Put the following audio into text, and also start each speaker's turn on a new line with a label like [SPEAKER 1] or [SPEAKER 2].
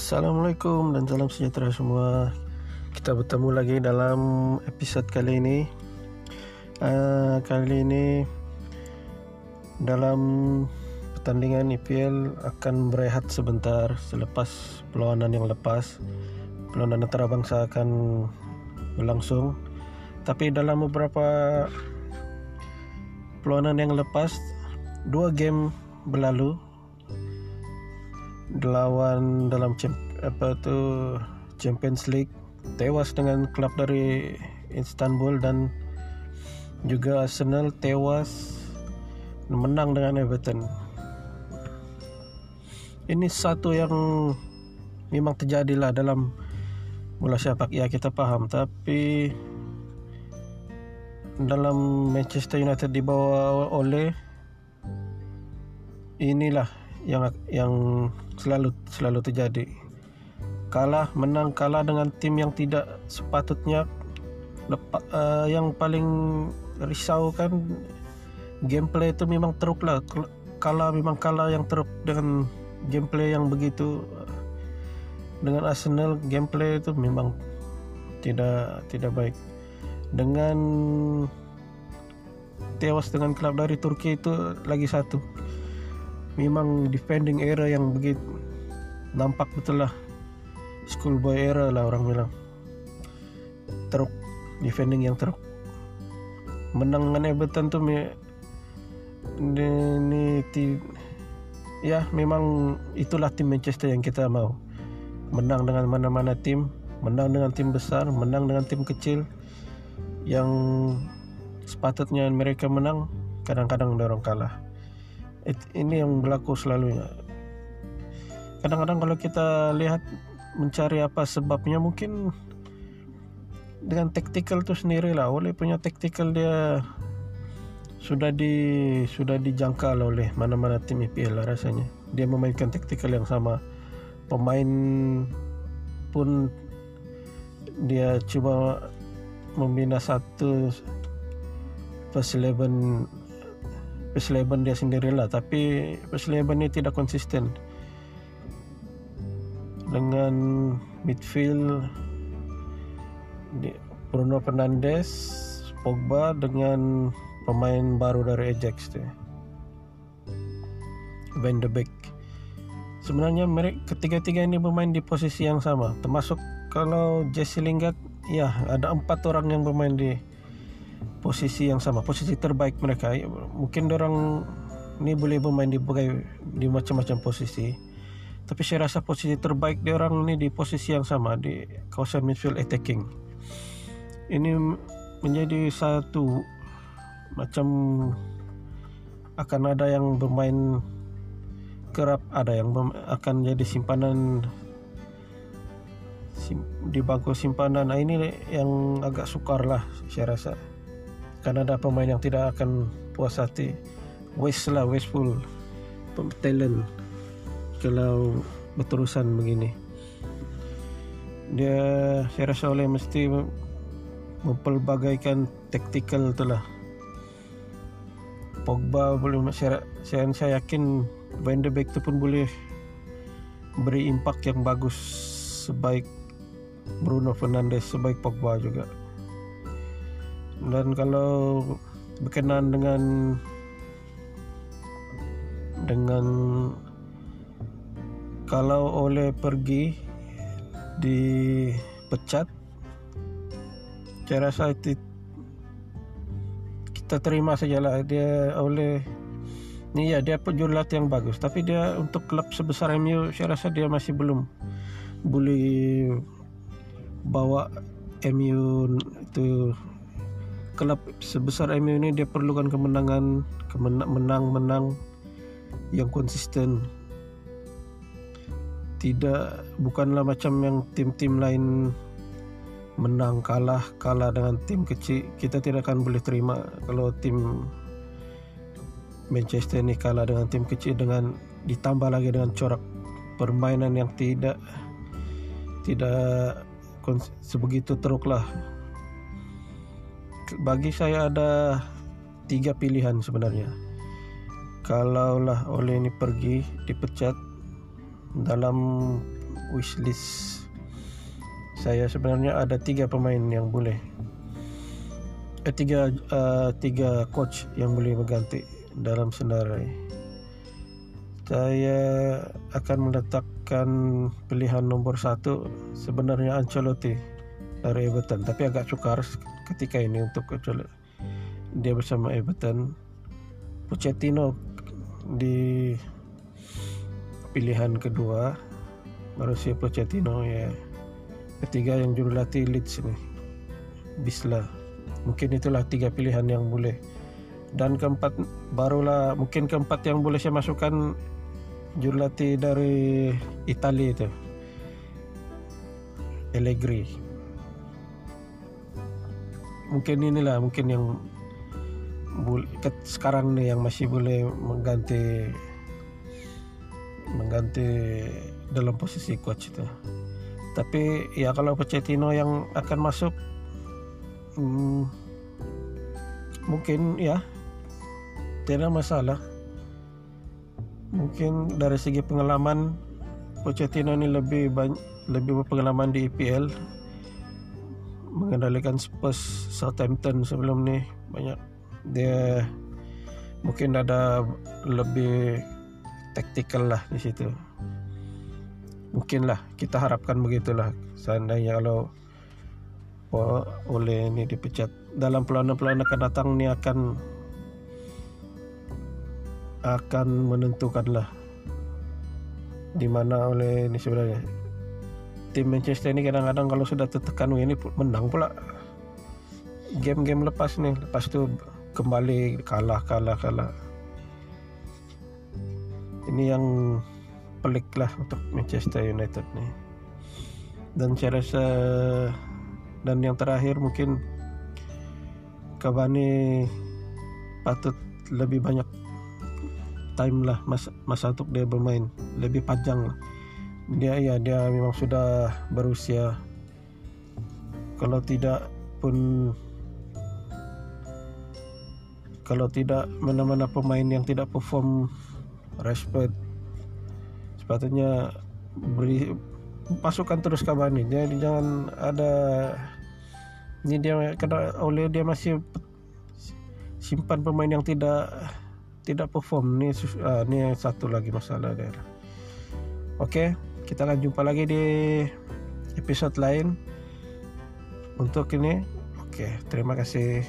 [SPEAKER 1] Assalamualaikum dan salam sejahtera semua. Kita bertemu lagi dalam episod kali ini. Uh, kali ini dalam pertandingan IPL akan berehat sebentar selepas perlawanan yang lepas. Perlawanan antarabangsa akan berlangsung. Tapi dalam beberapa perlawanan yang lepas, dua game berlalu lawan dalam apa tu Champions League tewas dengan klub dari Istanbul dan juga Arsenal tewas menang dengan Everton. Ini satu yang memang terjadilah dalam bola sepak ya kita paham tapi dalam Manchester United dibawa oleh inilah yang yang selalu selalu terjadi. Kalah menang kalah dengan tim yang tidak sepatutnya. Lepa, uh, yang paling risau kan gameplay itu memang teruk lah. Kalah memang kalah yang teruk dengan gameplay yang begitu. Dengan Arsenal gameplay itu memang tidak tidak baik. Dengan tewas dengan klub dari Turki itu lagi satu memang defending era yang begitu nampak betul lah. Schoolboy era lah orang bilang. Teruk. Defending yang teruk. Menang dengan Everton tuh me, ini, ini ya memang itulah tim Manchester yang kita mau. Menang dengan mana-mana tim menang dengan tim besar menang dengan tim kecil yang sepatutnya mereka menang kadang-kadang dorong kalah ini yang berlaku selalu ya. kadang-kadang kalau kita lihat mencari apa sebabnya mungkin dengan taktikal itu sendiri lah. oleh punya taktikal dia sudah di sudah dijangkal oleh mana-mana tim IPL lah rasanya dia memainkan taktikal yang sama pemain pun dia coba membina satu plus 11 Persleben dia sendirilah tapi Persleben ini tidak konsisten. Dengan midfield Bruno Fernandes Pogba dengan pemain baru dari Ajax tuh Van de Beek. Sebenarnya mereka ketiga-tiga ini bermain di posisi yang sama. Termasuk kalau Jesse Lingard ya ada empat orang yang bermain di posisi yang sama posisi terbaik mereka. Mungkin orang ini boleh bermain di berbagai di macam-macam posisi. Tapi saya rasa posisi terbaik dia orang ini di posisi yang sama di kawasan midfield attacking. Ini menjadi satu macam akan ada yang bermain kerap ada yang akan jadi simpanan di bangku simpanan. Nah, ini yang agak sukar lah saya rasa karena ada pemain yang tidak akan puas hati. Waste lah wasteful talent. Kalau berterusan begini. Dia saya rasa oleh mesti mempelbagaikan taktikal itulah Pogba boleh saya, saya, saya yakin Van de Beek itu pun boleh beri impak yang bagus sebaik Bruno Fernandes sebaik Pogba juga dan kalau berkenan dengan dengan kalau oleh pergi dipecat saya rasa itu kita terima sajalah. Dia oleh ni ya dia pejulat yang bagus. Tapi dia untuk klub sebesar MU saya rasa dia masih belum boleh bawa MU itu klub sebesar MU ini dia perlukan kemenangan menang-menang yang konsisten. Tidak bukanlah macam yang tim-tim lain menang kalah kalah dengan tim kecil. Kita tidak akan boleh terima kalau tim Manchester ini kalah dengan tim kecil dengan ditambah lagi dengan corak permainan yang tidak tidak sebegitu teruk lah bagi saya ada tiga pilihan sebenarnya. Kalaulah oleh ini pergi dipecat dalam wishlist saya sebenarnya ada tiga pemain yang boleh eh, tiga uh, tiga coach yang boleh berganti dalam senarai saya akan meletakkan pilihan nomor satu sebenarnya Ancelotti dari Everton tapi agak sukar ketika ini untuk dia bersama Everton Pochettino di pilihan kedua Mauricio Pochettino ya. Ketiga yang juru latih Leeds ini Bisla. Mungkin itulah tiga pilihan yang boleh. Dan keempat barulah mungkin keempat yang boleh saya masukkan jurulatih dari Italia itu. Allegri mungkin inilah mungkin yang sekarang nih yang masih boleh mengganti mengganti dalam posisi coach itu tapi ya kalau Pochettino yang akan masuk hmm, mungkin ya tidak masalah. Mungkin dari segi pengalaman Pochettino ini lebih banyak lebih berpengalaman di EPL mengendalikan Spurs Southampton sebelum ini banyak dia mungkin ada lebih taktikal lah di situ. Mungkin lah kita harapkan begitulah. Seandainya kalau oleh ini dipecat dalam peluang-peluang akan datang ini akan akan menentukan lah di mana oleh ini sebenarnya tim Manchester ini kadang-kadang kalau sudah tertekan ini menang pula. Game-game lepas nih lepas itu kembali kalah kalah kalah. Ini yang pelik lah untuk Manchester United nih. Dan saya rasa dan yang terakhir mungkin Cavani patut lebih banyak time lah masa, masa untuk dia bermain. Lebih panjang lah dia ya dia memang sudah berusia. Kalau tidak pun kalau tidak mana-mana pemain yang tidak perform respect. Sepatutnya beri pasukan terus Cavani jadi jangan ada ini dia karena oleh dia masih simpan pemain yang tidak tidak perform. Ni uh, ni satu lagi masalah dia. Okey, kita akan jumpa lagi di episod lain untuk ini. Okey, terima kasih.